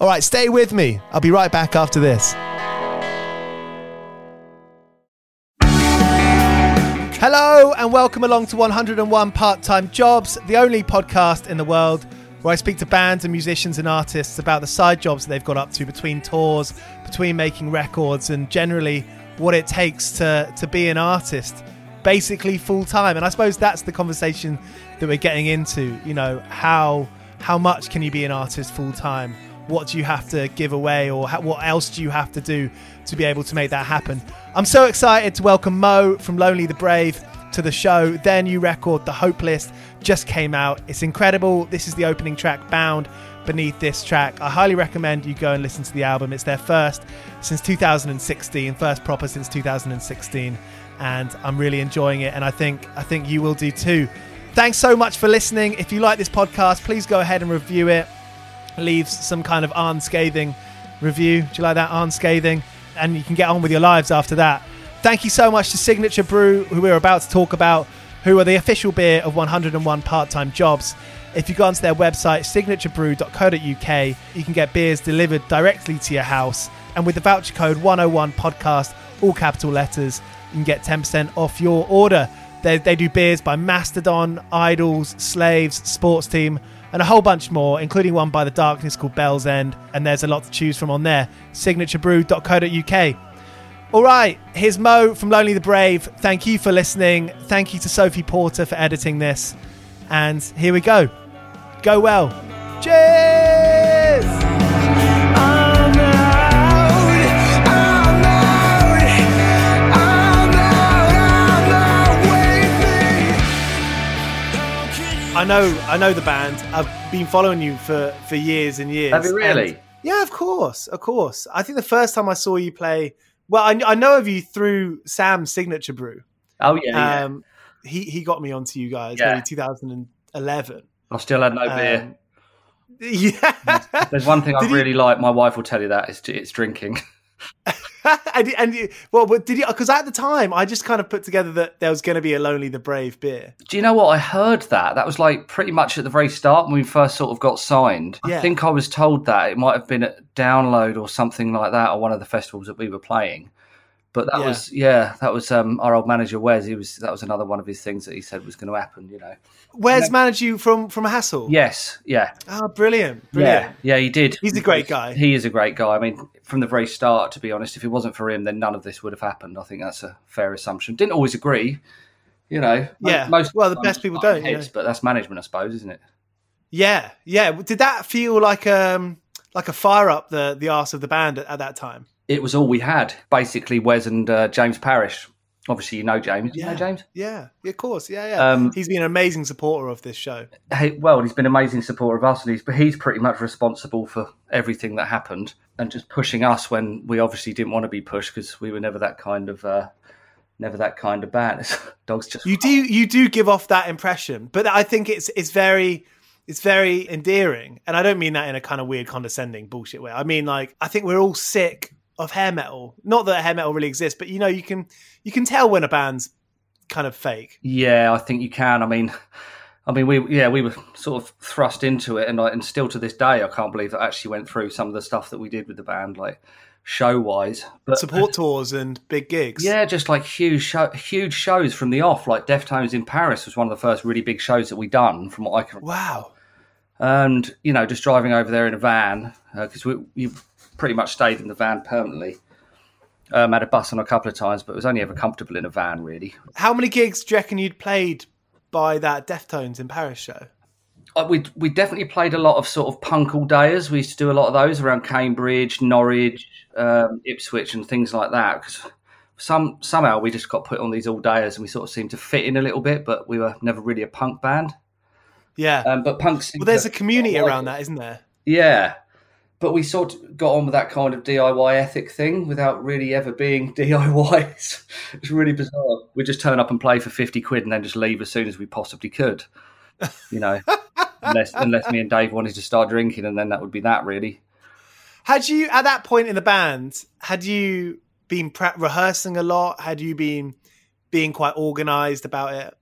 All right, stay with me. I'll be right back after this. Hello, and welcome along to 101 Part Time Jobs, the only podcast in the world where I speak to bands and musicians and artists about the side jobs that they've got up to between tours, between making records, and generally what it takes to, to be an artist, basically full time. And I suppose that's the conversation that we're getting into. You know, how how much can you be an artist full time? What do you have to give away, or how, what else do you have to do to be able to make that happen? I'm so excited to welcome Mo from Lonely the Brave to the show. Their new record, The Hope List, just came out. It's incredible. This is the opening track, Bound Beneath This Track. I highly recommend you go and listen to the album. It's their first since 2016, first proper since 2016, and I'm really enjoying it. And I think I think you will do too. Thanks so much for listening. If you like this podcast, please go ahead and review it. Leave some kind of unscathing review. Do you like that unscathing? And you can get on with your lives after that. Thank you so much to Signature Brew, who we're about to talk about, who are the official beer of 101 part time jobs. If you go onto their website, signaturebrew.co.uk, you can get beers delivered directly to your house. And with the voucher code 101 podcast, all capital letters, you can get 10% off your order. They, they do beers by Mastodon, IDLES, Slaves, Sports Team, and a whole bunch more, including one by The Darkness called Bell's End. And there's a lot to choose from on there. Signaturebrew.co.uk. All right, here's Mo from Lonely the Brave. Thank you for listening. Thank you to Sophie Porter for editing this. And here we go. Go well. Cheers! I know, I know the band. I've been following you for for years and years. Have you really? And- yeah, of course, of course. I think the first time I saw you play, well, I, I know of you through Sam's signature brew. Oh yeah, Um, he he got me onto you guys Yeah. maybe 2011. I still had no beer. Um, yeah. There's one thing I Did you- really like. My wife will tell you that it's it's drinking. and, and you, well, but did you? Because at the time, I just kind of put together that there was going to be a Lonely the Brave beer. Do you know what? I heard that. That was like pretty much at the very start when we first sort of got signed. Yeah. I think I was told that it might have been at Download or something like that, or one of the festivals that we were playing. But that Yeah. was yeah, that was um, our old manager Wes. He was that was another one of his things that he said was going to happen. You know. Where's managed you from from Hassle? Yes. Yeah. Oh, brilliant, brilliant. Yeah. Yeah. He did. He's a great guy. He is a great guy. I mean, from the very start, to be honest, if it wasn't for him, then none of this would have happened. I think that's a fair assumption. Didn't always agree. You know. Yeah. Most Well, the best people don't, you know. But that's management, I suppose, isn't it? Yeah, yeah. Did that feel like um like a fire up the the arse of the band at, at that time? It was all we had. Basically, Wes and uh, James Parrish. Obviously, you know James. You Yeah. know James? Yeah, of course. Yeah, yeah. Um, He's been an amazing supporter of this show. Hey, well, he's been an amazing supporter of us, and he's but he's pretty much responsible for everything that happened, and just pushing us when we obviously didn't want to be pushed because we were never that kind of, uh, never that kind of band. Dogs just You do you do give off that impression, but I think it's it's very it's very endearing, and I don't mean that in a kind of weird condescending bullshit way. I mean like I think we're all sick of hair metal. Not that hair metal really exists, but you know you can you can tell when a band's kind of fake. Yeah, I think you can. I mean, I mean, we yeah we were sort of thrust into it, and I, and still to this day, I can't believe that I actually went through some of the stuff that we did with the band, like show wise. But Support tours and big gigs. yeah, just like huge show, huge shows from the off, like Deftones in Paris was one of the first really big shows that we done, from what I can. Wow. And you know, just driving over there in a van uh, because we you pretty much stayed in the van permanently. Um, had a bus on a couple of times, but it was only ever comfortable in a van, really. How many gigs do you reckon you'd played by that Deftones in Paris show? Uh, we we definitely played a lot of sort of punk all dayers. We used to do a lot of those around Cambridge, Norwich, um, Ipswich, and things like that. Because some somehow we just got put on these all dayers, and we sort of seemed to fit in a little bit. But we were never really a punk band. Yeah. Um, but punks. well, there's a community around that, isn't there? Yeah, but we sort of got on with that kind of DIY ethic thing without really ever being DIY. It's, really bizarre. We just turn up and play for fifty quid, and then just leave as soon as we possibly could. You know, unless unless me and Dave wanted to start drinking, and then that would be that really. Had you at that point in the band? Had you been pre- rehearsing a lot? Had you been being quite organised about it?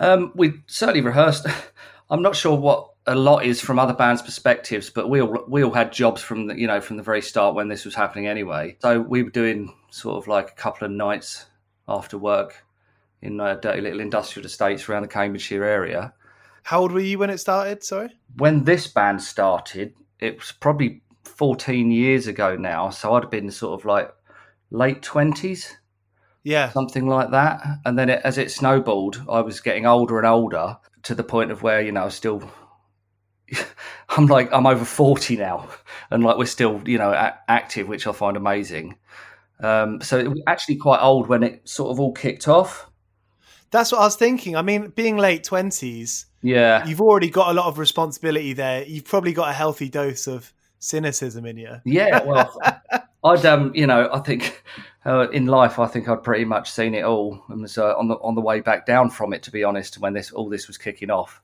Um, we certainly rehearsed. I'm not sure what a lot is from other bands' perspectives, but we all we all had jobs from the you know from the very start when this was happening anyway. So we were doing sort of like a couple of nights after work in uh, dirty little industrial estates around the Cambridgeshire area. How old were you when it started? Sorry. When this band started, it was probably 14 years ago now. So I'd have been sort of like late 20s. Yeah. something like that. And then it, as it snowballed, I was getting older and older to the point of where you know I was still. I'm like I'm over forty now, and like we're still you know a- active, which I find amazing. Um, so it was actually quite old when it sort of all kicked off. That's what I was thinking. I mean, being late twenties, Yeah, you've already got a lot of responsibility there. You've probably got a healthy dose of cynicism in you. yeah. Well, I'd um, you know, I think uh, in life, I think I'd pretty much seen it all, and was uh, on the on the way back down from it. To be honest, when this all this was kicking off,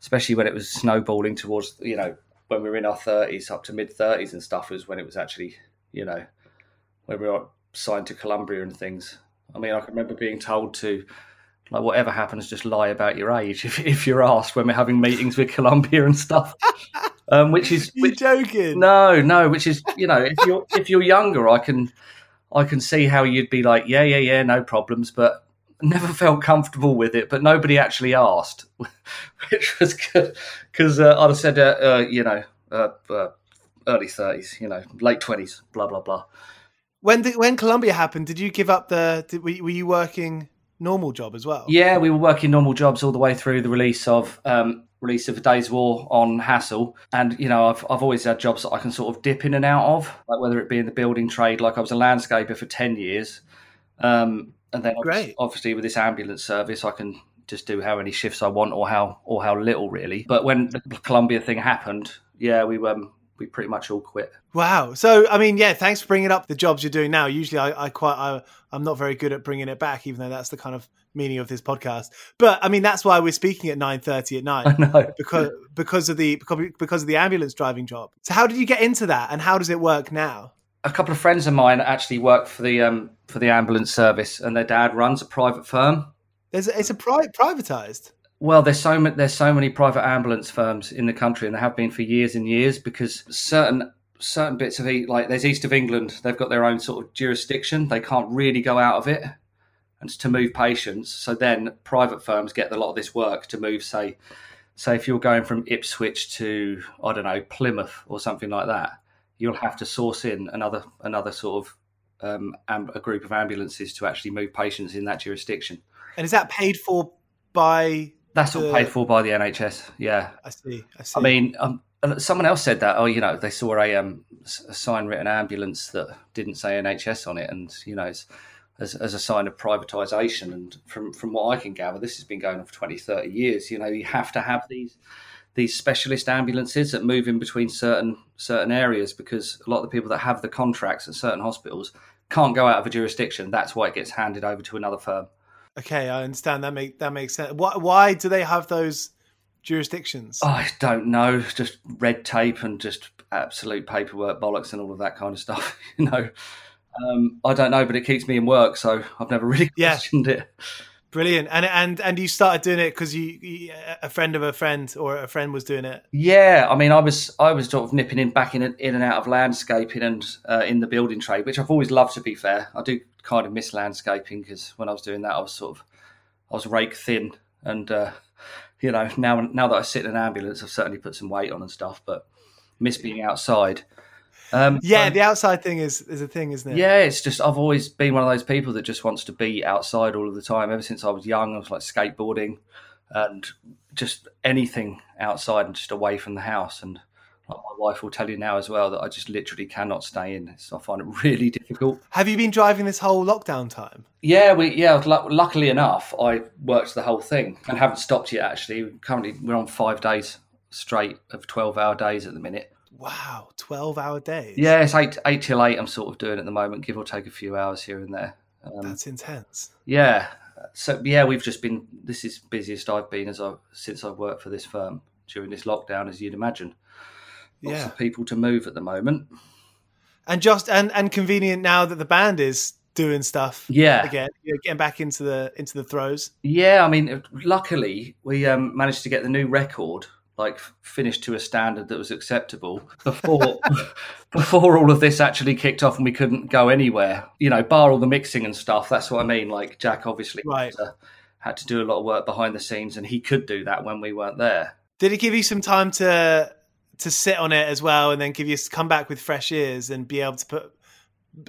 especially when it was snowballing towards you know when we were in our thirties, up to mid thirties and stuff, was when it was actually you know when we were signed to Columbia and things. I mean, I can remember being told to. Like whatever happens, just lie about your age if, if you're asked when we're having meetings with Columbia and stuff. Um, which is You joking? no, no, which is you know, if you're if you're younger, I can I can see how you'd be like, yeah, yeah, yeah, no problems, but never felt comfortable with it. But nobody actually asked, which was good because uh, I'd have said, uh, uh, you know, uh, uh, early thirties, you know, late twenties, blah blah blah. When did, when Columbia happened, did you give up the? Did, were, you- were you working normal job as well? Yeah, we were working normal jobs all the way through the release of um, release of A Day's War on Hassle, and you know I've I've always had jobs that I can sort of dip in and out of, like whether it be in the building trade, like I was a landscaper for ten years, um, and then Great. obviously with this ambulance service, I can just do how many shifts I want or how or how little really. But when the Columbia thing happened, yeah, we um we pretty much all quit. Wow. So, I mean, yeah, thanks for bringing up the jobs you're doing now. Usually, I, I quite, I, I'm not very good at bringing it back, even though that's the kind of meaning of this podcast. But I mean, that's why we're speaking at 9:30 at night I know. because because of the because because of the ambulance driving job. So, how did you get into that, and how does it work now? A couple of friends of mine actually work for the um, for the ambulance service, and their dad runs a private firm. There's a, it's a pri- privatized. Well, there's so many, there's so many private ambulance firms in the country, and they have been for years and years because certain certain bits of like there's East of England, they've got their own sort of jurisdiction. They can't really go out of it, and to move patients. So then private firms get a lot of this work to move, say, say if you're going from Ipswich to I don't know Plymouth or something like that, you'll have to source in another another sort of um, a group of ambulances to actually move patients in that jurisdiction. And is that paid for by? That's all paid for by the NHS. Yeah, I see. I see. I mean, um, someone else said that. Oh, you know, they saw a, um, a sign written ambulance that didn't say NHS on it, and you know, it's as, as a sign of privatisation. And from from what I can gather, this has been going on for 20, 30 years. You know, you have to have these these specialist ambulances that move in between certain certain areas because a lot of the people that have the contracts at certain hospitals can't go out of a jurisdiction. That's why it gets handed over to another firm. Okay, I understand. That make that makes sense. Why, why do they have those jurisdictions? I don't know. Just red tape and just absolute paperwork bollocks and all of that kind of stuff. you know, um, I don't know, but it keeps me in work, so I've never really questioned yeah. it. Brilliant, and and and you started doing it because you, you, a friend of a friend or a friend was doing it. Yeah, I mean, I was I was sort of nipping in back in in and out of landscaping and uh, in the building trade, which I've always loved. To be fair, I do kind of miss landscaping because when I was doing that, I was sort of I was rake thin, and uh, you know now now that I sit in an ambulance, I've certainly put some weight on and stuff, but miss being outside. Um, yeah, the outside thing is is a thing, isn't it? Yeah, it's just I've always been one of those people that just wants to be outside all of the time. Ever since I was young, I was like skateboarding and just anything outside and just away from the house. And like my wife will tell you now as well that I just literally cannot stay in. So I find it really difficult. Have you been driving this whole lockdown time? Yeah, we yeah. Luckily enough, I worked the whole thing and haven't stopped yet. Actually, currently we're on five days straight of twelve hour days at the minute. Wow, twelve hour days. Yeah, it's eight eight till eight. I'm sort of doing at the moment, give or take a few hours here and there. Um, That's intense. Yeah. So yeah, we've just been. This is busiest I've been as I since I've worked for this firm during this lockdown, as you'd imagine. Lots yeah. of people to move at the moment. And just and and convenient now that the band is doing stuff. Yeah, again, getting back into the into the throws. Yeah, I mean, luckily we um, managed to get the new record like finished to a standard that was acceptable before before all of this actually kicked off and we couldn't go anywhere. You know, bar all the mixing and stuff. That's what I mean. Like Jack obviously right. had, to, had to do a lot of work behind the scenes, and he could do that when we weren't there. Did it give you some time to to sit on it as well, and then give you come back with fresh ears and be able to put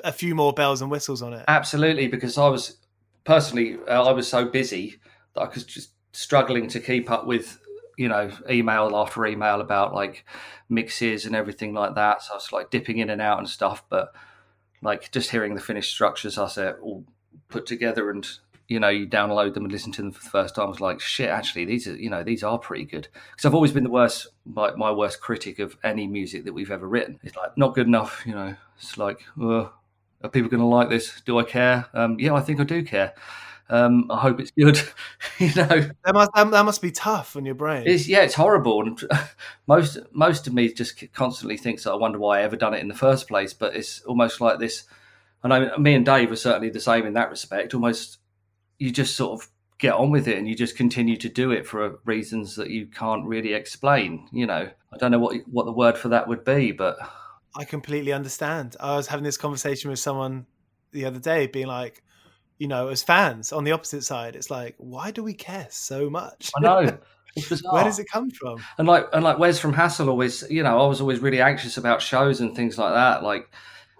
a few more bells and whistles on it? Absolutely, because I was personally uh, I was so busy that I was just struggling to keep up with you know, email after email about like mixes and everything like that. So I was like dipping in and out and stuff, but like just hearing the finished structures, I said all put together and you know you download them and listen to them for the first time. I was like, shit, actually these are you know these are pretty good because I've always been the worst my, my worst critic of any music that we've ever written. It's like not good enough, you know. It's like, are people going to like this? Do I care? Um, yeah, I think I do care. Um, I hope it's good. you know, that must that must be tough on your brain. It's, yeah, it's horrible, and most most of me just constantly thinks that I wonder why I ever done it in the first place. But it's almost like this. I know me and Dave are certainly the same in that respect. Almost, you just sort of get on with it, and you just continue to do it for reasons that you can't really explain. You know, I don't know what what the word for that would be, but I completely understand. I was having this conversation with someone the other day, being like you know, as fans on the opposite side, it's like, why do we care so much? I know. Where does it come from? And like, and like Wes from Hassle always, you know, I was always really anxious about shows and things like that. Like,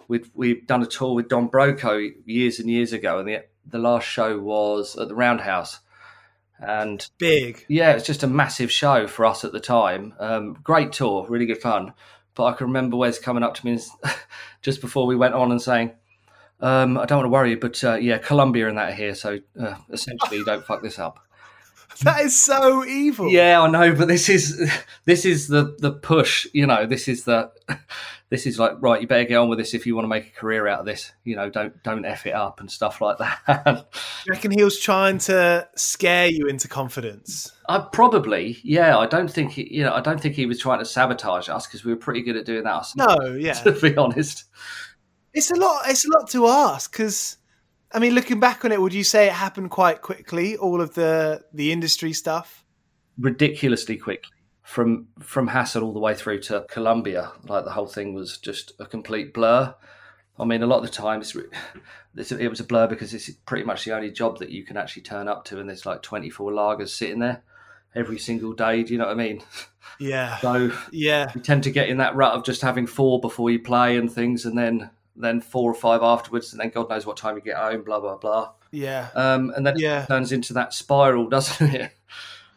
we've we've done a tour with Don Broco years and years ago, and the the last show was at the Roundhouse, and big, yeah, it's just a massive show for us at the time. Um, great tour, really good fun. But I can remember Wes coming up to me just before we went on and saying, um, I don't want to worry you, but uh, yeah, Columbia and that are here, so uh, essentially, don't fuck this up. That is so evil. Yeah, I know, but this is this is the the push. You know, this is the this is like right. You better get on with this if you want to make a career out of this. You know, don't don't f it up and stuff like that. you reckon he was trying to scare you into confidence? I probably, yeah. I don't think he, you know, I don't think he was trying to sabotage us because we were pretty good at doing that. No, yeah. To be honest. It's a lot. It's a lot to ask because, I mean, looking back on it, would you say it happened quite quickly? All of the the industry stuff, ridiculously quickly from from Hassle all the way through to Columbia. Like the whole thing was just a complete blur. I mean, a lot of the times it was a blur because it's pretty much the only job that you can actually turn up to, and there's like 24 lagers sitting there every single day. Do you know what I mean? Yeah. So yeah, you tend to get in that rut of just having four before you play and things, and then then four or five afterwards, and then God knows what time you get home. Blah blah blah. Yeah. Um, and then yeah. it turns into that spiral, doesn't it?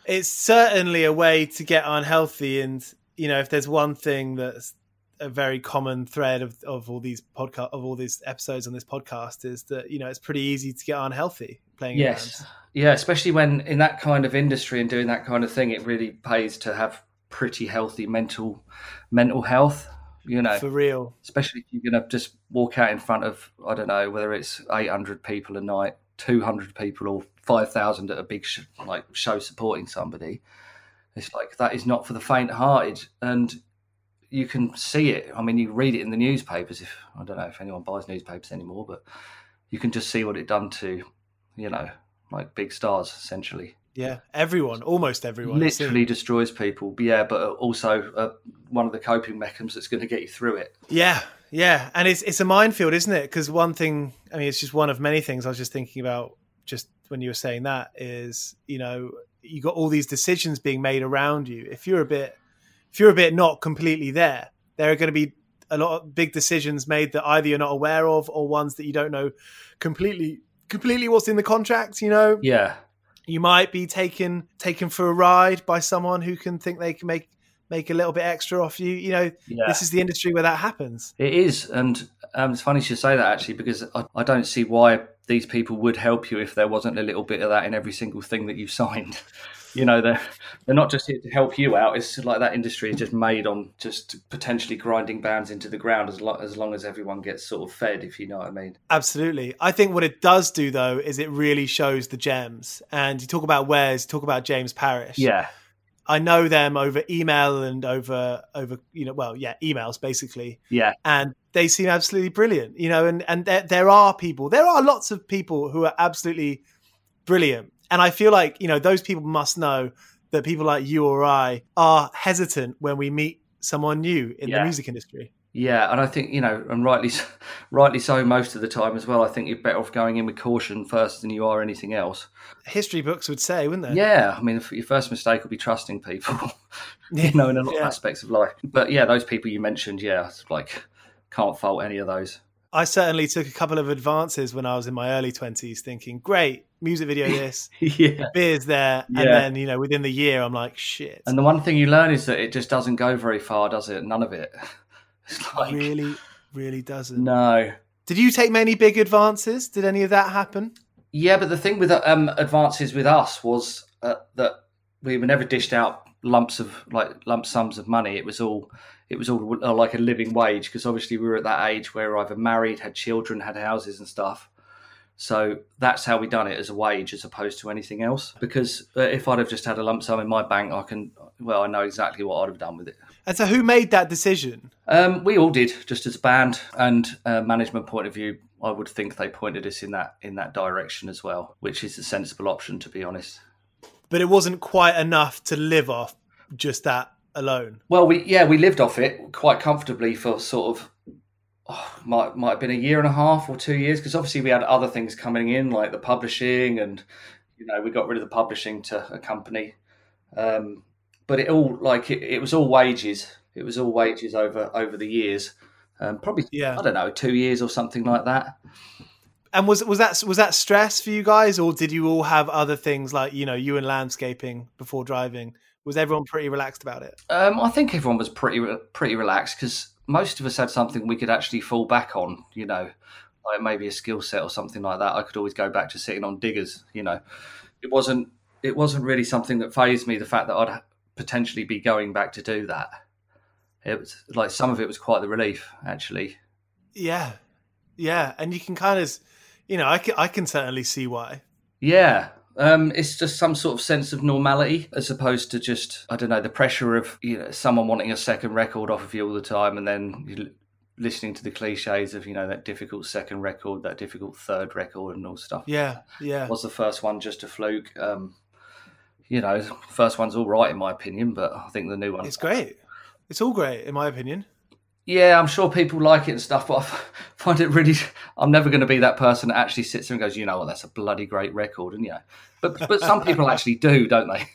it's certainly a way to get unhealthy and you know if there's one thing that's a very common thread of, of all these podcast of all these episodes on this podcast is that you know it's pretty easy to get unhealthy playing yes yeah especially when in that kind of industry and doing that kind of thing it really pays to have pretty healthy mental mental health you know for real especially if you're gonna just walk out in front of i don't know whether it's 800 people a night 200 people or 5,000 at a big sh- like show supporting somebody. It's like that is not for the faint-hearted, and you can see it. I mean, you read it in the newspapers. If I don't know if anyone buys newspapers anymore, but you can just see what it done to, you know, like big stars essentially. Yeah, everyone, almost everyone, literally destroys people. Yeah, but also uh, one of the coping mechanisms that's going to get you through it. Yeah, yeah, and it's it's a minefield, isn't it? Because one thing, I mean, it's just one of many things I was just thinking about just when you were saying that is, you know, you got all these decisions being made around you. If you're a bit, if you're a bit not completely there, there are going to be a lot of big decisions made that either you're not aware of or ones that you don't know completely completely what's in the contract. You know, yeah, you might be taken taken for a ride by someone who can think they can make make a little bit extra off you. You know, yeah. this is the industry where that happens. It is, and um, it's funny you say that actually because I, I, don't see why these people would help you if there wasn't a little bit of that in every single thing that you signed. you know, they're they're not just here to help you out. It's like that industry is just made on just potentially grinding bands into the ground as long as long as everyone gets sort of fed, if you know what I mean. Absolutely. I think what it does do though is it really shows the gems. And you talk about Wes, talk about James Parish. Yeah I know them over email and over over you know well yeah emails basically yeah and they seem absolutely brilliant you know and and there, there are people there are lots of people who are absolutely brilliant and I feel like you know those people must know that people like you or I are hesitant when we meet someone new in yeah. the music industry yeah, and I think you know, and rightly, rightly so. Most of the time as well, I think you're better off going in with caution first than you are anything else. History books would say, wouldn't they? Yeah, I mean, your first mistake would be trusting people, you know, in a lot yeah. of aspects of life. But yeah, those people you mentioned, yeah, like can't fault any of those. I certainly took a couple of advances when I was in my early twenties, thinking, "Great music video, this, yeah, beers there," yeah. and then you know, within the year, I'm like, "Shit." And the one thing you learn is that it just doesn't go very far, does it? None of it. It's like really, really doesn't. No. Did you take many big advances? Did any of that happen? Yeah, but the thing with um, advances with us was uh, that we were never dished out lumps of like lump sums of money. It was all it was all uh, like a living wage because obviously we were at that age where either married, had children, had houses and stuff. So that's how we done it as a wage as opposed to anything else. Because uh, if I'd have just had a lump sum in my bank, I can well I know exactly what I'd have done with it. And so, who made that decision? Um, we all did, just as a band and uh, management point of view. I would think they pointed us in that in that direction as well, which is a sensible option, to be honest. But it wasn't quite enough to live off just that alone. Well, we yeah we lived off it quite comfortably for sort of oh, might might have been a year and a half or two years because obviously we had other things coming in like the publishing and you know we got rid of the publishing to a company. Um, but it all like it, it was all wages. It was all wages over over the years. Um, probably yeah. I don't know two years or something like that. And was was that was that stress for you guys, or did you all have other things like you know you and landscaping before driving? Was everyone pretty relaxed about it? Um, I think everyone was pretty pretty relaxed because most of us had something we could actually fall back on. You know, like maybe a skill set or something like that. I could always go back to sitting on diggers. You know, it wasn't it wasn't really something that phased me. The fact that I'd potentially be going back to do that. It was like some of it was quite the relief, actually. Yeah, yeah, and you can kind of, you know, I can I can certainly see why. Yeah, um, it's just some sort of sense of normality as opposed to just I don't know the pressure of you know someone wanting a second record off of you all the time, and then listening to the cliches of you know that difficult second record, that difficult third record, and all stuff. Yeah, yeah. Was the first one just a fluke? Um, you know, first one's all right in my opinion, but I think the new one. It's great. It's all great in my opinion. Yeah, I'm sure people like it and stuff, but I find it really. I'm never going to be that person that actually sits there and goes, you know what, that's a bloody great record, and yeah. But but some people actually do, don't they?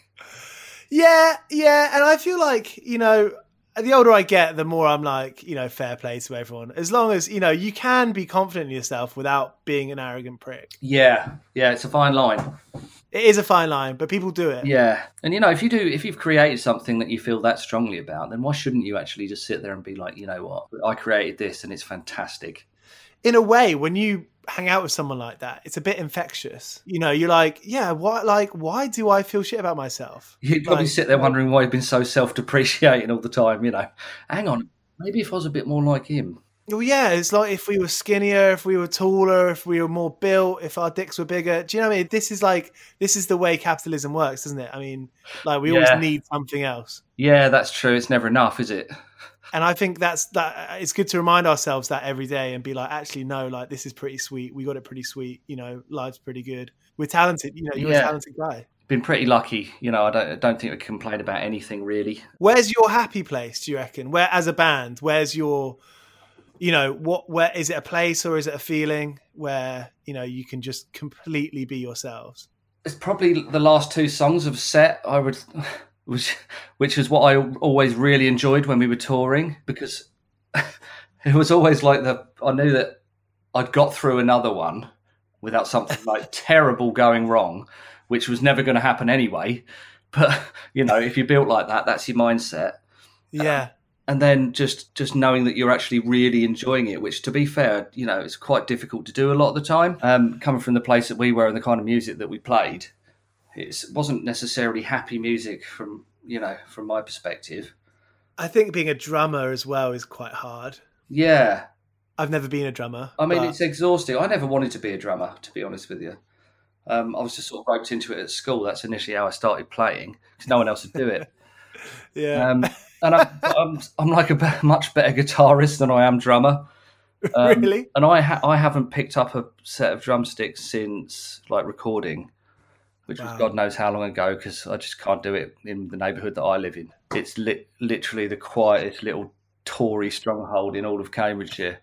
Yeah, yeah, and I feel like you know, the older I get, the more I'm like, you know, fair play to everyone. As long as you know, you can be confident in yourself without being an arrogant prick. Yeah, yeah, it's a fine line. It is a fine line, but people do it. Yeah, and you know, if you do, if you've created something that you feel that strongly about, then why shouldn't you actually just sit there and be like, you know what, I created this and it's fantastic. In a way, when you hang out with someone like that, it's a bit infectious. You know, you're like, yeah, why? Like, why do I feel shit about myself? You'd probably Like- sit there wondering why you've been so self-depreciating all the time. You know, hang on, maybe if I was a bit more like him. Well, yeah, it's like if we were skinnier, if we were taller, if we were more built, if our dicks were bigger. Do you know what I mean? This is like this is the way capitalism works, isn't it? I mean, like we Yeah. always need something else. Yeah, that's true. It's never enough, is it? And I think that's that. It's good to remind ourselves that every day and be like, actually, no, like this is pretty sweet. We got it pretty sweet. You know, life's pretty good. We're talented. You know, you're Yeah. a talented guy. Been pretty lucky. You know, I don't, I don't think we complain about anything really. Where's your happy place? Do you reckon? Where, as a band, where's your, you know, what? Where is it? A place or is it a feeling where you know you can just completely be yourselves? It's probably the last two songs of set. I would, which, which is what I always really enjoyed when we were touring because it was always like the. I knew that I'd got through another one without something like terrible going wrong, which was never going to happen anyway. But you know, if you're built like that, that's your mindset. Yeah, um, and then just just knowing that you're actually really enjoying it which to be fair you know it's quite difficult to do a lot of the time. Um, coming from the place that we were and the kind of music that we played it wasn't necessarily happy music from you know from my perspective. I think being a drummer as well is quite hard. yeah. I've never been a drummer. i mean but- it's exhausting. I never wanted to be a drummer to be honest with you. Um, i was just sort of roped into it at school. That's initially how i started playing because no one else would do it. Yeah, um, and I'm, I'm, I'm like a much better guitarist than I am drummer. Um, really. And I ha- I haven't picked up a set of drumsticks since like recording, which Wow. was God knows how long ago because I just can't do it in the neighbourhood that I live in. It's li- literally the quietest little Tory stronghold in all of Cambridgeshire,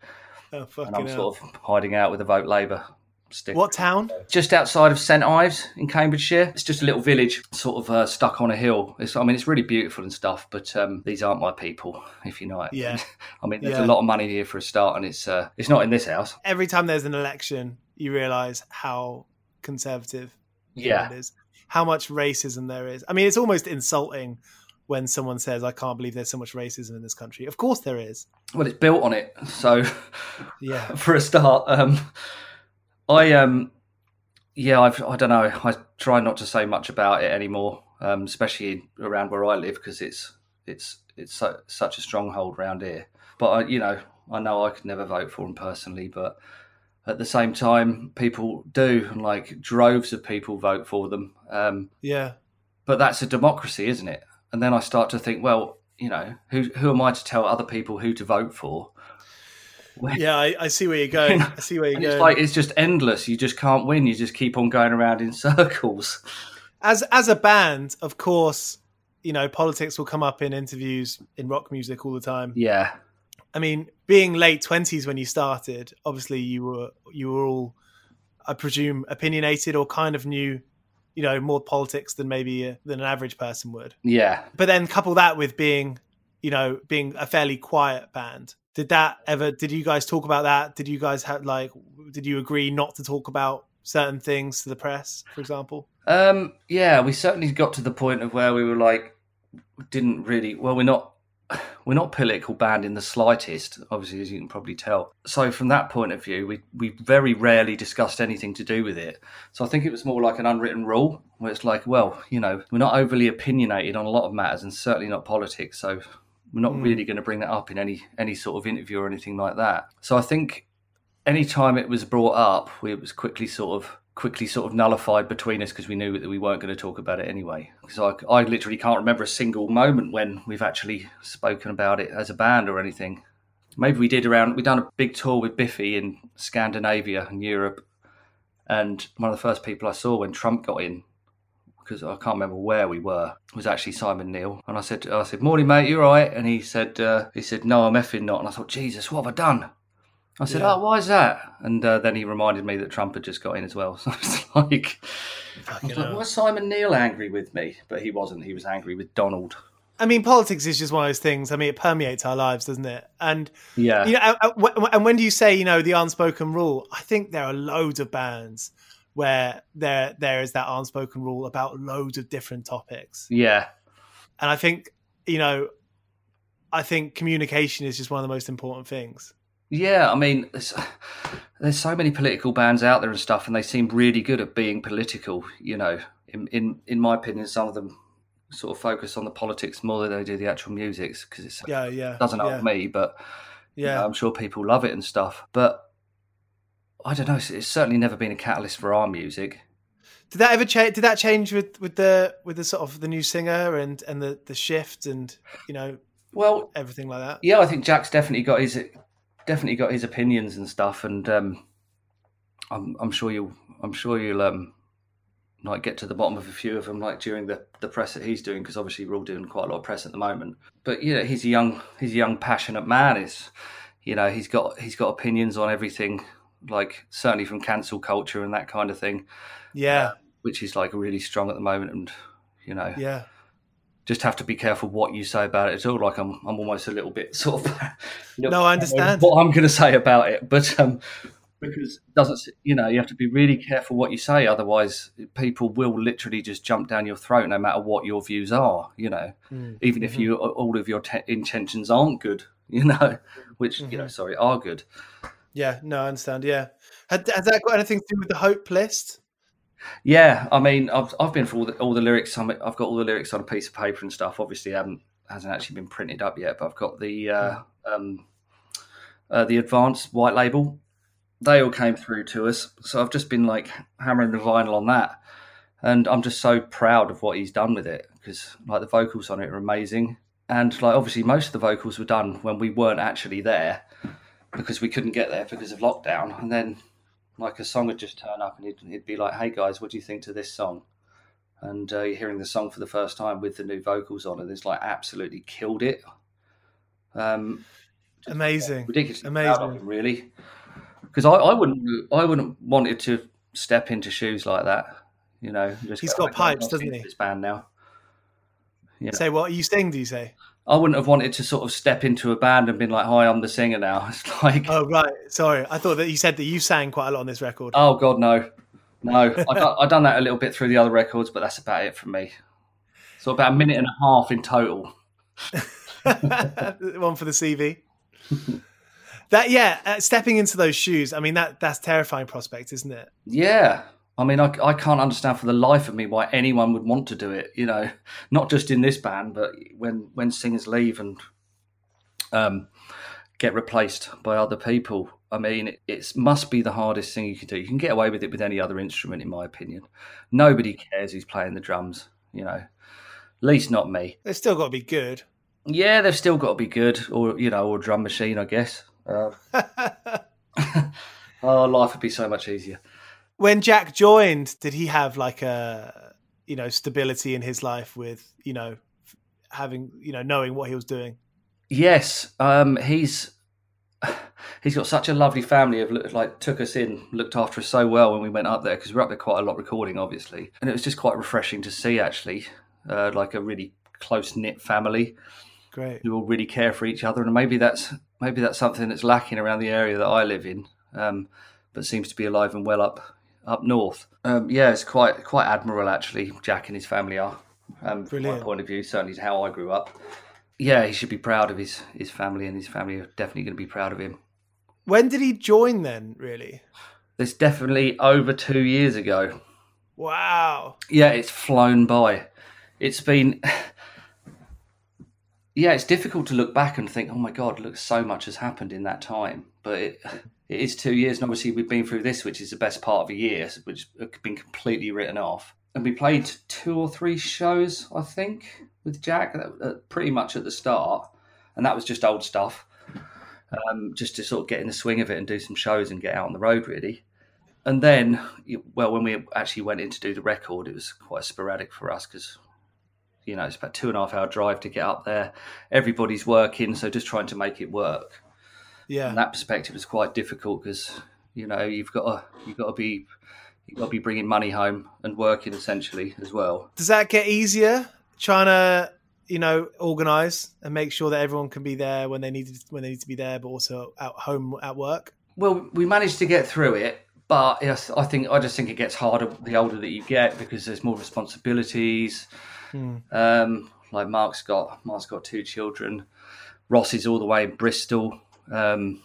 Oh and I'm hell! sort of hiding out with a vote Labour stick. What town? Just outside of St Ives in Cambridgeshire. It's just a little village, sort of uh, stuck on a hill. It's, I mean, it's really beautiful and stuff, but um, these aren't my people, if you know it. Yeah. I mean, there's Yeah. a lot of money here for a start, and it's uh, it's not in this house. Every time there's an election, you realise how conservative Yeah, it is, how much racism there is. I mean, it's almost insulting when someone says, "I can't believe there's so much racism in this country." Of course there is. well, it's built on it. So, Yeah, for a start, um, I um, yeah, I've, I don't know. I try not to say much about it anymore, um, especially around where I live because it's it's it's so, such a stronghold around here. But I, you know, I know I could never vote for them personally, but at the same time, people do, and like droves of people vote for them. Um, yeah, but that's a democracy, isn't it? And then I start to think, well, you know, who who am I to tell other people who to vote for? When- yeah. I, I see where you're going. I see where you're going. it's like it's just endless. You just can't win. You just keep on going around in circles. as as a band, of course, you know, politics will come up in interviews in rock music all the time. Yeah, I mean, being late twenties when you started, obviously you were you were all, I presume, opinionated or kind of knew, you know, more politics than maybe uh, than an average person would. yeah. But then couple that with being, you know, being a fairly quiet band. Did that ever? Did you guys talk about that? Did you guys have like? Did you agree not to talk about certain things to the press, for example? Um, yeah, we certainly got to the point of where we were like, didn't really. Well, we're not. We're not political band in the slightest, obviously, as you can probably tell. So, from that point of view, we, we very rarely discussed anything to do with it. So, I think it was more like an unwritten rule where it's like, well, you know, we're not overly opinionated on a lot of matters and certainly not politics. So, we're not Mm. really going to bring that up in any any sort of interview or anything like that. So, I think any time it was brought up, we, it was quickly sort of quickly sort of nullified between us because we knew that we weren't going to talk about it anyway. Because I, I literally can't remember a single moment when we've actually spoken about it as a band or anything. maybe we did around. We done a big tour with Biffy in Scandinavia and Europe, and one of the first people I saw when Trump got in, because I can't remember where we were, was actually Simon Neil. And I said, I said, "Morning, mate, you're right." And he said, uh, he said, "No, I'm effing not." And I thought, Jesus, what have I done? I said, Yeah. "Oh, why is that?" And uh, then he reminded me that Trump had just got in as well. So I was like, I was like, hell. "Was Simon Neil angry with me?" But he wasn't. He was angry with Donald. I mean, politics is just one of those things. I mean, it permeates our lives, doesn't it? And Yeah, you know, uh, uh, and when do you say you know the unspoken rule? I think there are loads of bands where there there is that unspoken rule about loads of different topics, yeah, and I think you know, I think communication is just one of the most important things. yeah. I mean, there's, there's so many political bands out there and stuff, and they seem really good at being political. You know, in in in my opinion, some of them sort of focus on the politics more than they do the actual music because it Yeah, yeah, doesn't help yeah, me, but you know, yeah. I'm sure people love it and stuff. But I don't know. It's, it's certainly never been a catalyst for our music. Did that ever change? Did that change with with the with the sort of the new singer and and the the shift and you know Well, everything like that? yeah, I think Jack's definitely got his definitely got his opinions and stuff, and um, I'm I'm sure you'll I'm sure you'll um, like get to the bottom of a few of them like during the the press that he's doing because obviously we're all doing quite a lot of press at the moment. But you know, he's a young he's a young passionate man. Is you know he's got he's got opinions on everything, like certainly from cancel culture and that kind of thing, Yeah, which is like really strong at the moment, and you know yeah. just have to be careful what you say about it at all. Like I'm, I'm almost a little bit sort of. No, I understand. what I'm going to say about it, but um, because it doesn't you know you have to be really careful what you say, otherwise people will literally just jump down your throat no matter what your views are. You know, Mm. even if you all of your te- intentions aren't good. You know, which you know, sorry, are good. Yeah, no, I understand. Yeah, has, has that got anything to do with the Hope list? Yeah, I mean, I've I've been for all the all the lyrics. it- I've got all the lyrics on a piece of paper and stuff. Obviously, haven't hasn't actually been printed up yet, but I've got the uh, um, uh, the advanced white label. They all came through to us, so I've just been like hammering the vinyl on that, and I'm just so proud of what he's done with it because like the vocals on it are amazing, and like obviously most of the vocals were done when we weren't actually there because we couldn't get there because of lockdown, and then like a song would just turn up and he'd, he'd be like, "Hey guys, what do you think to this song?" And uh, you're hearing the song for the first time with the new vocals on, and it's like absolutely killed it. Um, Amazing. ridiculous, Amazing. him, really. Because I, I wouldn't, I wouldn't wanted to step into shoes like that. You know, just He's go, got "Oh pipes, doesn't he?" This band now. Yeah. Say what Are you sing? Do you say? I wouldn't have wanted to sort of step into a band and been like, "Hi, I'm the singer now." It's like, Oh right, sorry. I thought that you said that you sang quite a lot on this record. Oh God, no, no. I done, I done that a little bit through the other records, but that's about it from me. So about a minute and a half in total. One for the CV. that yeah, uh, stepping into those shoes. I mean that that's terrifying prospect, isn't it? Yeah, I mean, I, I can't understand for the life of me why anyone would want to do it. You know, not just in this band, but when when singers leave and um, get replaced by other people. I mean, it must be the hardest thing you can do. You can get away with it with any other instrument, in my opinion. Nobody cares who's playing the drums. You know, at least not me. They've still got to be good. Yeah, they've still got to be good, or you know, or drum machine, I guess. Uh, oh, life would be so much easier. When Jack joined, did he have like a you know stability in his life with you know having you know knowing what he was doing? Yes, um, he's he's got such a lovely family. Of like took us in, looked after us so well when we went up there because we we're up there quite a lot recording, obviously, and it was just quite refreshing to see actually, uh, like a really close knit family Great. who all really care for each other, and maybe that's maybe that's something that's lacking around the area that I live in, um, but seems to be alive and well up up north. Um, yeah, it's quite quite admirable actually. Jack and his family are, um, from my point of view, certainly how I grew up. Yeah, he should be proud of his his family, and his family are definitely going to be proud of him. When did he join then? Really? It's definitely over two years ago. Wow. Yeah, it's flown by. It's been. Yeah, it's difficult to look back and think, oh my God, look, so much has happened in that time. But it, it is two years, and obviously we've been through this, which is the best part of a year, which has been completely written off. And we played two or three shows, I think, with Jack, uh, pretty much at the start, and that was just old stuff. um, just to sort of get in the swing of it and do some shows and get out on the road, really. And then, well, when we actually went in to do the record, it was quite sporadic for us because, you know, it's about two and a half hour drive to get up there. Everybody's working, so just trying to make it work. Yeah. From that perspective, it's quite difficult because, you know, you've got to you've got to be you've got to be bringing money home and working essentially as well. Does that get easier trying to you know organize and make sure that everyone can be there when they need to, when they need to be there, but also at home at work? Well, we managed to get through it, but yes, I think I just think it gets harder the older that you get because there's more responsibilities. Hmm. Um, like Mark's got Mark's got two children. Ross is all the way in Bristol. Um,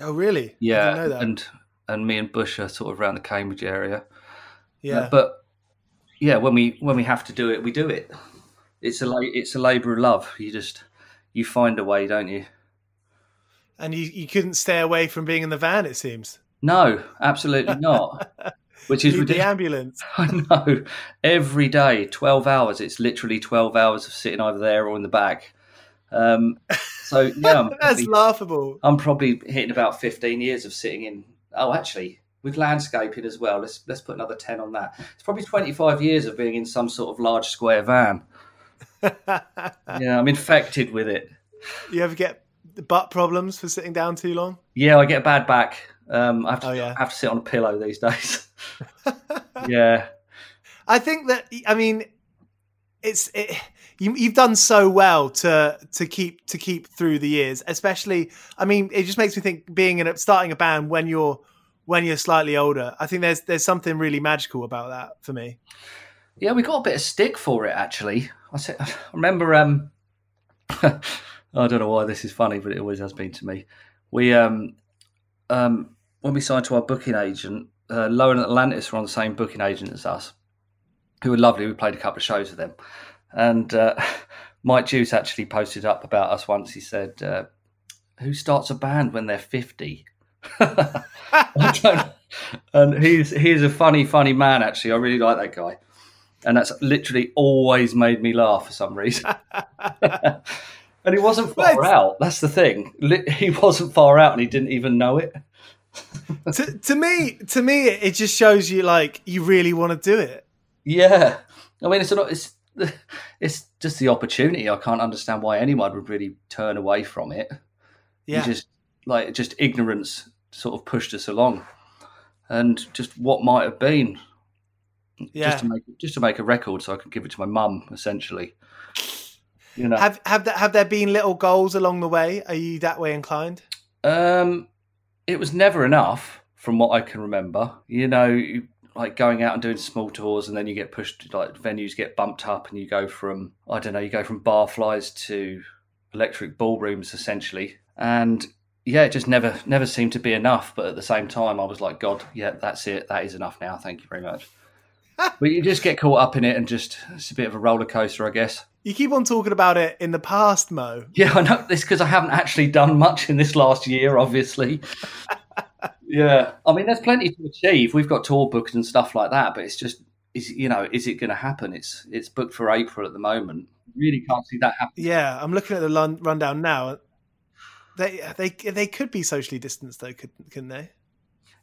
Oh, really? Yeah, didn't know that. and and me and Bush are sort of around the Cambridge area. yeah. Uh, but yeah, when we when we have to do it, we do it. It's a it's a labour of love. You just you find a way, don't you? and you, you couldn't stay away from being in the van. It seems. No, absolutely not. Which is Need the ridiculous. ambulance. I know. Every day, twelve hours. It's literally twelve hours of sitting either there or in the back. Um, so yeah, I'm That's probably, laughable. I'm probably hitting about fifteen years of sitting in. Oh, actually, with landscaping as well. Let's let's put another ten on that. It's probably twenty five years of being in some sort of large square van. Yeah, I'm infected with it. you ever get butt problems for sitting down too long? Yeah, I get a bad back. Um, I have to, Oh, yeah. I have to sit on a pillow these days. yeah, I think that I mean, it's it, you, you've done so well to to keep to keep through the years. Especially, I mean, it just makes me think being in a, starting a band when you're when you're slightly older. I think there's there's something really magical about that for me. yeah, we got a bit of stick for it actually. I, said, I remember. Um, I don't know why this is funny, but it always has been to me. We um, um, when we signed to our booking agent, uh, Lower Than Atlantis were on the same booking agent as us, who were lovely. We played a couple of shows with them, and uh, Mike Duce actually posted up about us once. He said, uh, "Who starts a band when they're 50? I don't- and he's he's a funny, funny man. Actually, I really like that guy, and that's literally always made me laugh for some reason. and he wasn't far out. That's the thing. He wasn't far out, and he didn't even know it. to, to me, to me, it just shows you like you really want to do it. Yeah, I mean, it's not. It's it's just the opportunity. I can't understand why anyone would really turn away from it. Yeah, You just like just ignorance sort of pushed us along, and just what might have been. yeah. Just to make just to make a record, so I could give it to my mum, essentially. You know, have have there, have there been little goals along the way? Are you that way inclined? Um, it was never enough, from what I can remember. You know, like going out and doing small tours, and then you get pushed. Like venues get bumped up, and you go from I don't know, you go from barflies to electric ballrooms, essentially. And yeah, it just never never seemed to be enough. But at the same time, I was like, God, yeah, that's it. That is enough now. Thank you very much. but you just get caught up in it, and just it's a bit of a roller coaster, I guess. You keep on talking about it in the past, Mo. Yeah, I know this because I haven't actually done much in this last year, obviously. yeah, I mean, there's plenty to achieve. We've got tour booked and stuff like that, but it's just, is you know, is it going to happen? It's it's booked for April at the moment. Really can't see that happen. Yeah, I'm looking at the lun- rundown now. They they they could be socially distanced though, couldn't couldn't they?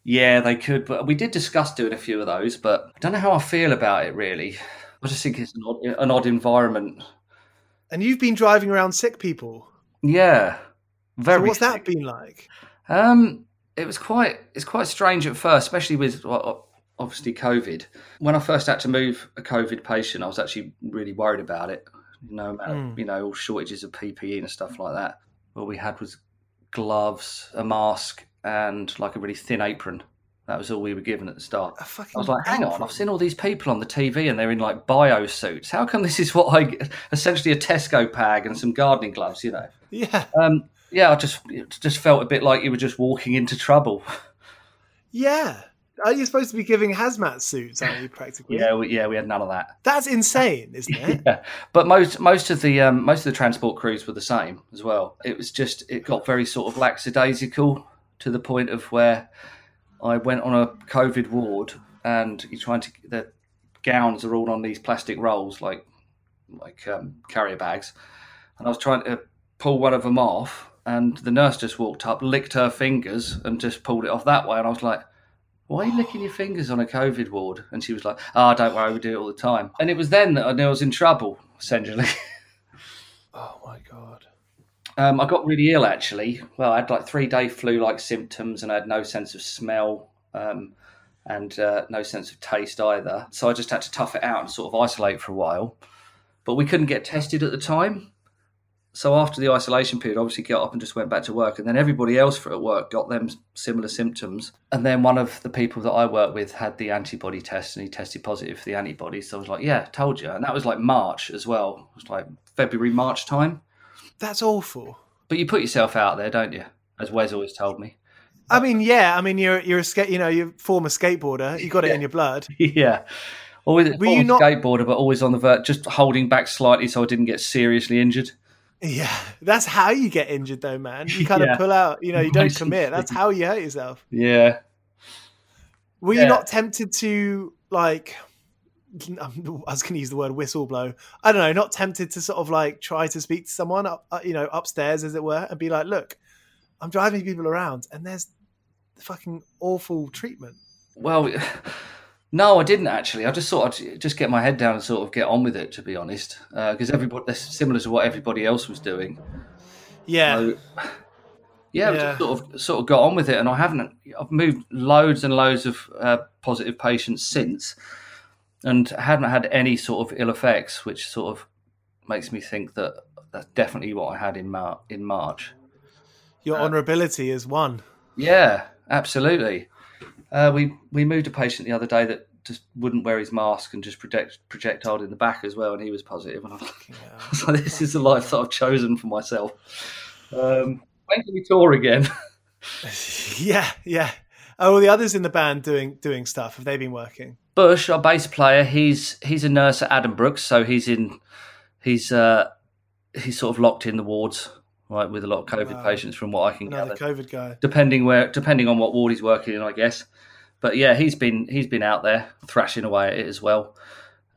Yeah, they could, but we did discuss doing a few of those. But I don't know how I feel about it. Really, I just think it's an odd, an odd environment. And you've been driving around sick people. Yeah, very. So what's that been like? Um, it was quite it's quite strange at first, especially with well, obviously COVID. When I first had to move a COVID patient, I was actually really worried about it. You know, about, Mm. you know, all shortages of PPE and stuff like that. What we had was gloves, a mask, and like a really thin apron. That was all we were given at the start. I was like, hang on. I've seen all these people on the TV and they're in like bio suits. How come this is what I? Essentially a Tesco bag and some gardening gloves, you know? Yeah, Um, yeah, I just it just felt a bit like you were just walking into trouble. yeah. Are you supposed to be giving hazmat suits? Aren't you practically? Yeah, we, yeah, we had none of that. That's insane, isn't it? Yeah, but most most of the um, most of the transport crews were the same as well. It was just it got very sort of lackadaisical to the point of where I went on a COVID ward and you're trying to the gowns are all on these plastic rolls like like um, carrier bags, and I was trying to pull one of them off and the nurse just walked up, licked her fingers, and just pulled it off that way. And I was like, "Why are you licking your fingers on a COVID ward?" And she was like, "Oh, don't worry, we do it all the time." And it was then that I knew I was in trouble, essentially. Oh my god. Um, I got really ill actually. Well, I had like three day flu like symptoms, and I had no sense of smell um, and uh, no sense of taste either. So I just had to tough it out and sort of isolate for a while. But we couldn't get tested at the time. So after the isolation period, obviously got up and just went back to work, and then everybody else for at work got them similar symptoms. And then one of the people that I work with had the antibody test, and he tested positive for the antibodies. So I was like, "Yeah, told you." And that was like March as well. It was like February, March time. That's awful. But you put yourself out there, don't you? As Wes always told me. I mean, yeah. I mean, you're you're a skate. You know, you're a former skateboarder. You got it Yeah. in your blood. yeah. Always Were you not- skateboarder, but always on the vert, just holding back slightly so I didn't get seriously injured. Yeah, that's how you get injured, though, man. You kind Yeah. of pull out. You know, you don't commit. That's how you hurt yourself. Yeah. Were you not tempted to like? I was going to use the word whistle blow. I don't know. Not tempted to sort of like try to speak to someone up, uh, you know, upstairs, as it were, and be like, "Look, I'm driving people around, and there's fucking awful treatment." Well, no, I didn't actually. I just thought I'd just get my head down and sort of get on with it, to be honest, because everybody that's similar to what everybody else was doing. Yeah, So, yeah, Yeah. just sort of sort of got on with it, and I haven't. I've moved loads and loads of uh, positive patients since, and haven't had any sort of ill effects, which sort of makes me think that that's definitely what I had in Mar- in March. your uh, honourability is one. Yeah, absolutely. Uh, we we moved a patient the other day that just wouldn't wear his mask and just project projectiled in the back as well, and he was positive. And I was like, Yeah. I was like, this is the life that I've chosen for myself. Um, when can we tour again? yeah, yeah. Oh, the others in the band doing doing stuff. Have they been working? Bush, our bass player, he's he's a nurse at Addenbrooke's, so he's in he's uh he's sort of locked in the wards, right, with a lot of COVID patients from what I can gather. COVID guy. Depending where depending on what ward he's working in, I guess. But yeah, he's been he's been out there thrashing away at it as well.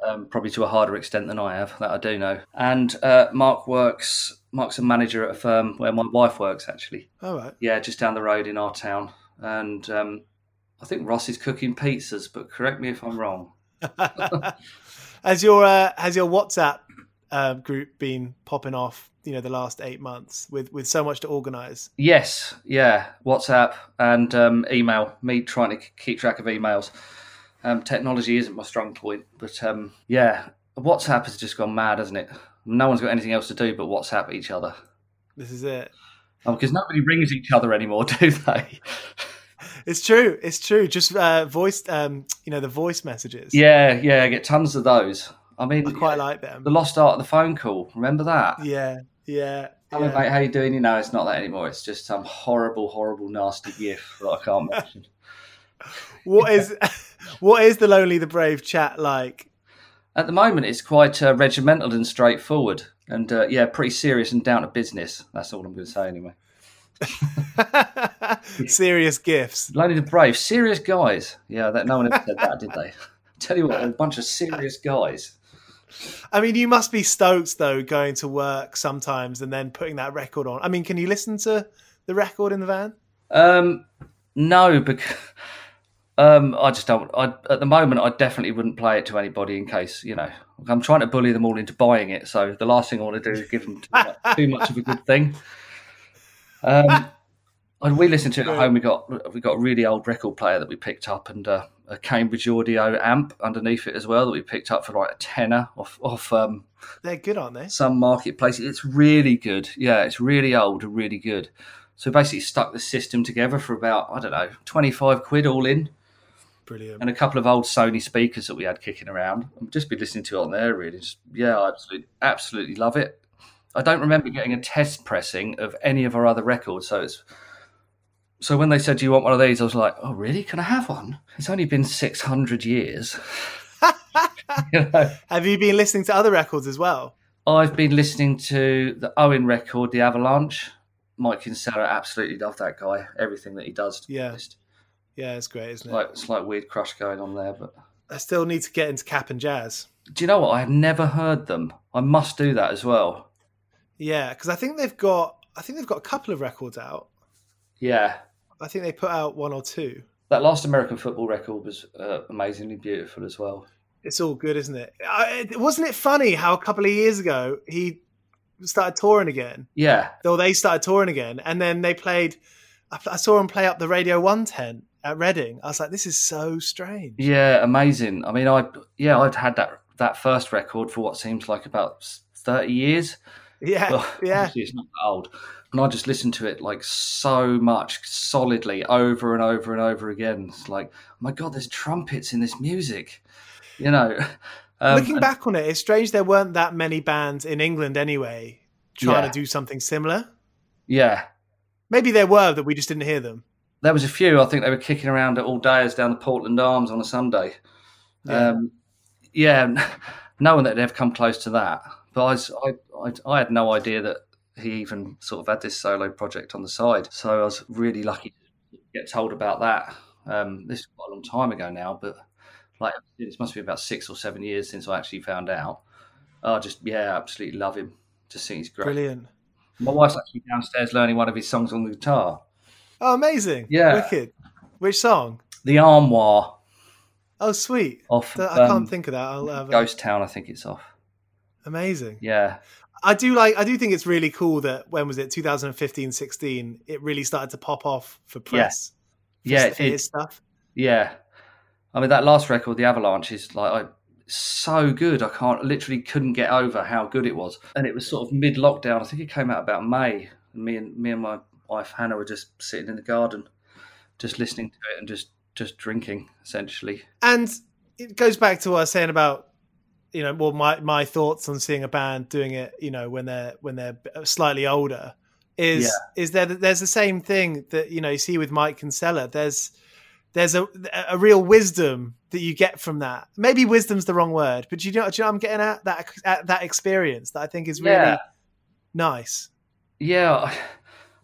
Um, probably to a harder extent than I have, that I do know. And uh, Mark works Mark's a manager at a firm where my wife works actually. All right. Yeah, just down the road in our town. And um, I think Ross is cooking pizzas, but correct me if I'm wrong. has your uh, has your WhatsApp uh, group been popping off? You know, the last eight months with with so much to organise. Yes, yeah, WhatsApp and um, email. Me trying to keep track of emails. Um, technology isn't my strong point, but um, yeah, WhatsApp has just gone mad, hasn't it? No one's got anything else to do but WhatsApp each other This is it. because nobody rings each other anymore, do they? It's true. It's true. Just uh, voice, um, you know, the voice messages. yeah, yeah, I get tons of those. I mean, I quite like them. the lost art of the phone call. Remember that? Yeah, yeah. Hello, yeah. mate. How you doing? You know, it's not that anymore. It's just some horrible, horrible, nasty gif that I can't mention. What is what is the lonely, the brave chat like? At the moment, it's quite uh, regimental and straightforward, and uh, yeah, pretty serious and down to business. That's all I'm going to say anyway. Serious gifts. Lonely the Brave, serious guys. Yeah, that no one ever said that, did they? Tell you what, a bunch of serious guys. I mean, you must be stoked though, going to work sometimes and then putting that record on. I mean, can you listen to the record in the van? Um, no, because um, I just don't. I, at the moment, I definitely wouldn't play it to anybody in case you know. I'm trying to bully them all into buying it. So the last thing I want to do is give them too much, too much of a good thing. Um, and we listened to it at home. We got we got a really old record player that we picked up and uh, a Cambridge Audio amp underneath it as well that we picked up for like a tenner off off um, They're good, aren't they? some marketplace. It's really good. Yeah, it's really old and really good. So basically stuck the system together for about, I don't know, 25 quid all in Brilliant. and a couple of old Sony speakers that we had kicking around. I've just been listening to it on there really. Just, yeah, I absolutely, absolutely love it. I don't remember getting a test pressing of any of our other records. So it's, so when they said, do you want one of these? I was like, oh really? Can I have one? It's only been 600 years. you know? Have you been listening to other records as well? I've been listening to the Owen record, The Avalanche. Mike Kinsella, absolutely love that guy. Everything that he does. Yeah. Yeah, it's great, isn't it? Like it's like weird crush going on there. But I still need to get into Cap'n Jazz. do you know what? I have never heard them. I must do that as well. Yeah, because I think they've got I think they've got a couple of records out. Yeah, I think they put out one or two. that last American football record was uh, amazingly beautiful as well. It's all good, isn't it? I, wasn't it funny how a couple of years ago he started touring again? Yeah, Or they started touring again, and then they played. I, I saw him play up the Radio One tent at Reading. I was like, this is so strange. yeah, amazing. I mean, I yeah, I'd had that that first record for what seems like about thirty years. Yeah, Well, yeah. it's not that old. And I just listened to it like so much solidly over and over and over again. It's like, oh my God, there's trumpets in this music. You know, um, Looking back on it, it's strange there weren't that many bands in England anyway trying Yeah. to do something similar. yeah, Maybe there were that we just didn't hear them. there was a few. I think they were kicking around at all days down the Portland Arms on a Sunday. Yeah. Um, yeah, no one that had ever come close to that. But I, I, I, I had no idea that he even sort of had this solo project on the side. So I was really lucky to get told about that. Um, this is quite a long time ago now, but like this must be about six or seven years since I actually found out. I just yeah, absolutely love him. Just think he's great. Brilliant. My wife's actually downstairs learning one of his songs on the guitar. Oh, amazing. Yeah. Wicked. Which song? The Armoire Oh, sweet. off I um, can't think of that. I'll have a- Ghost Town, I think it's off. Amazing. Yeah, I do like. I do think it's really cool that when was it 2015, 16? It really started to pop off for press. yeah, s- it his stuff. Yeah, I mean that last record, The Avalanche, is like I, so good. I can't literally couldn't get over how good it was, and it was sort of mid lockdown. I think it came out about May. And me and me and my wife Hannah were just sitting in the garden, just listening to it and just just drinking essentially. And it goes back to what I was saying about, you know, well, my my thoughts on seeing a band doing it, you know, when they're when they're slightly older, is Yeah. is there there's the same thing that you know you see with Mike Kinsella. There's there's a a real wisdom that you get from that. Maybe wisdom's the wrong word, but you know, do you know I'm getting at that at that experience that I think is really Yeah. nice. Yeah, I-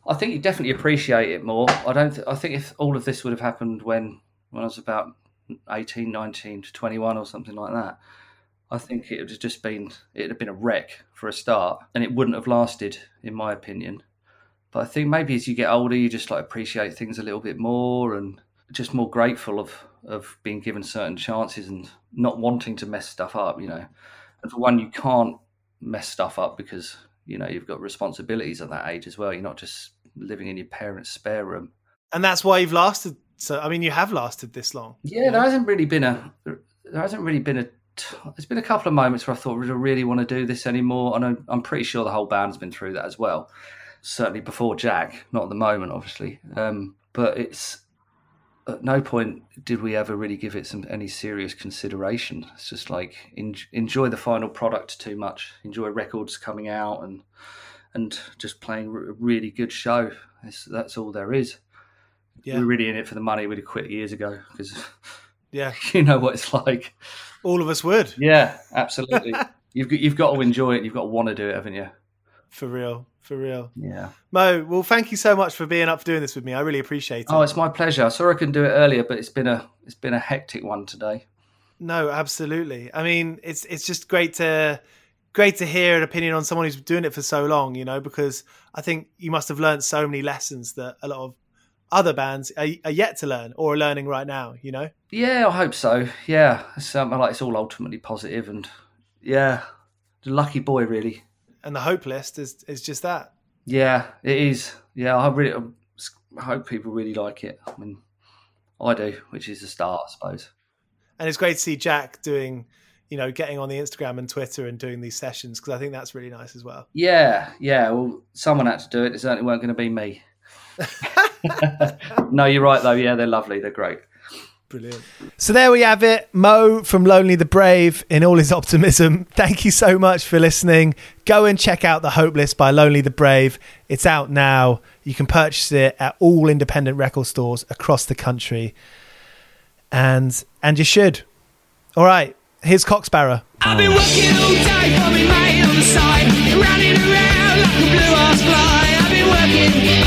I think you definitely appreciate it more. I don't. Th- I think if all of this would have happened when when I was about 18, 19 to twenty one or something like that, I think it would have just been it'd have been a wreck for a start, and it wouldn't have lasted, in my opinion. But I think maybe as you get older, you just like appreciate things a little bit more and just more grateful of of being given certain chances and not wanting to mess stuff up. You know, and for one, you can't mess stuff up because you know you've got responsibilities at that age as well. You're not just living in your parents' spare room. And that's why you've lasted. So I mean, you have lasted this long. Yeah, there hasn't really been a there hasn't really been a there's been a couple of moments where I thought, "Do I really want to do this anymore?" And I'm, I'm pretty sure the whole band's been through that as well. Certainly before Jack, not at the moment, obviously. Um, but it's at no point did we ever really give it some any serious consideration. It's just like en- enjoy the final product too much, enjoy records coming out, and and just playing a really good show. It's, that's all there is. Yeah. We're really in it for the money. We'd have quit years ago because Yeah, you know what it's like. all of us would Yeah, absolutely. you've got, you've got to enjoy it. You've got to want to do it, haven't you? for real, for real. Yeah. Mo, well, thank you so much for being up for doing this with me. I really appreciate oh, it. Oh, it's my pleasure. I saw I couldn't do it earlier, but it's been a it's been a hectic one today. No, absolutely. I mean, it's it's just great to great to hear an opinion on someone who's been doing it for so long. You know, because I think you must have learned so many lessons that a lot of other bands are, are yet to learn or are learning right now. You know. Yeah, I hope so. Yeah, it's, um, like it's all ultimately positive, and yeah, the lucky boy, really. And the hope list is is just that. Yeah, it is. Yeah, I really I hope people really like it. I mean, I do, which is a start, I suppose. And it's great to see Jack doing, you know, getting on the Instagram and Twitter and doing these sessions because I think that's really nice as well. Yeah, yeah. Well, someone had to do it. It certainly weren't going to be me. no, you're right though. Yeah, they're lovely. They're great. Brilliant. So there we have it. Mo from Lonely the Brave in all his optimism. Thank you so much for listening. Go and check out The Hope List by Lonely the Brave. It's out now. You can purchase it at all independent record stores across the country. And and you should. All right. Here's Cock Sparrer. I've been working all day for me mate on the side, running around like a blue ass fly. I've been working,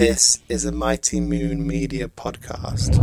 This is a Mighty Moon Media podcast.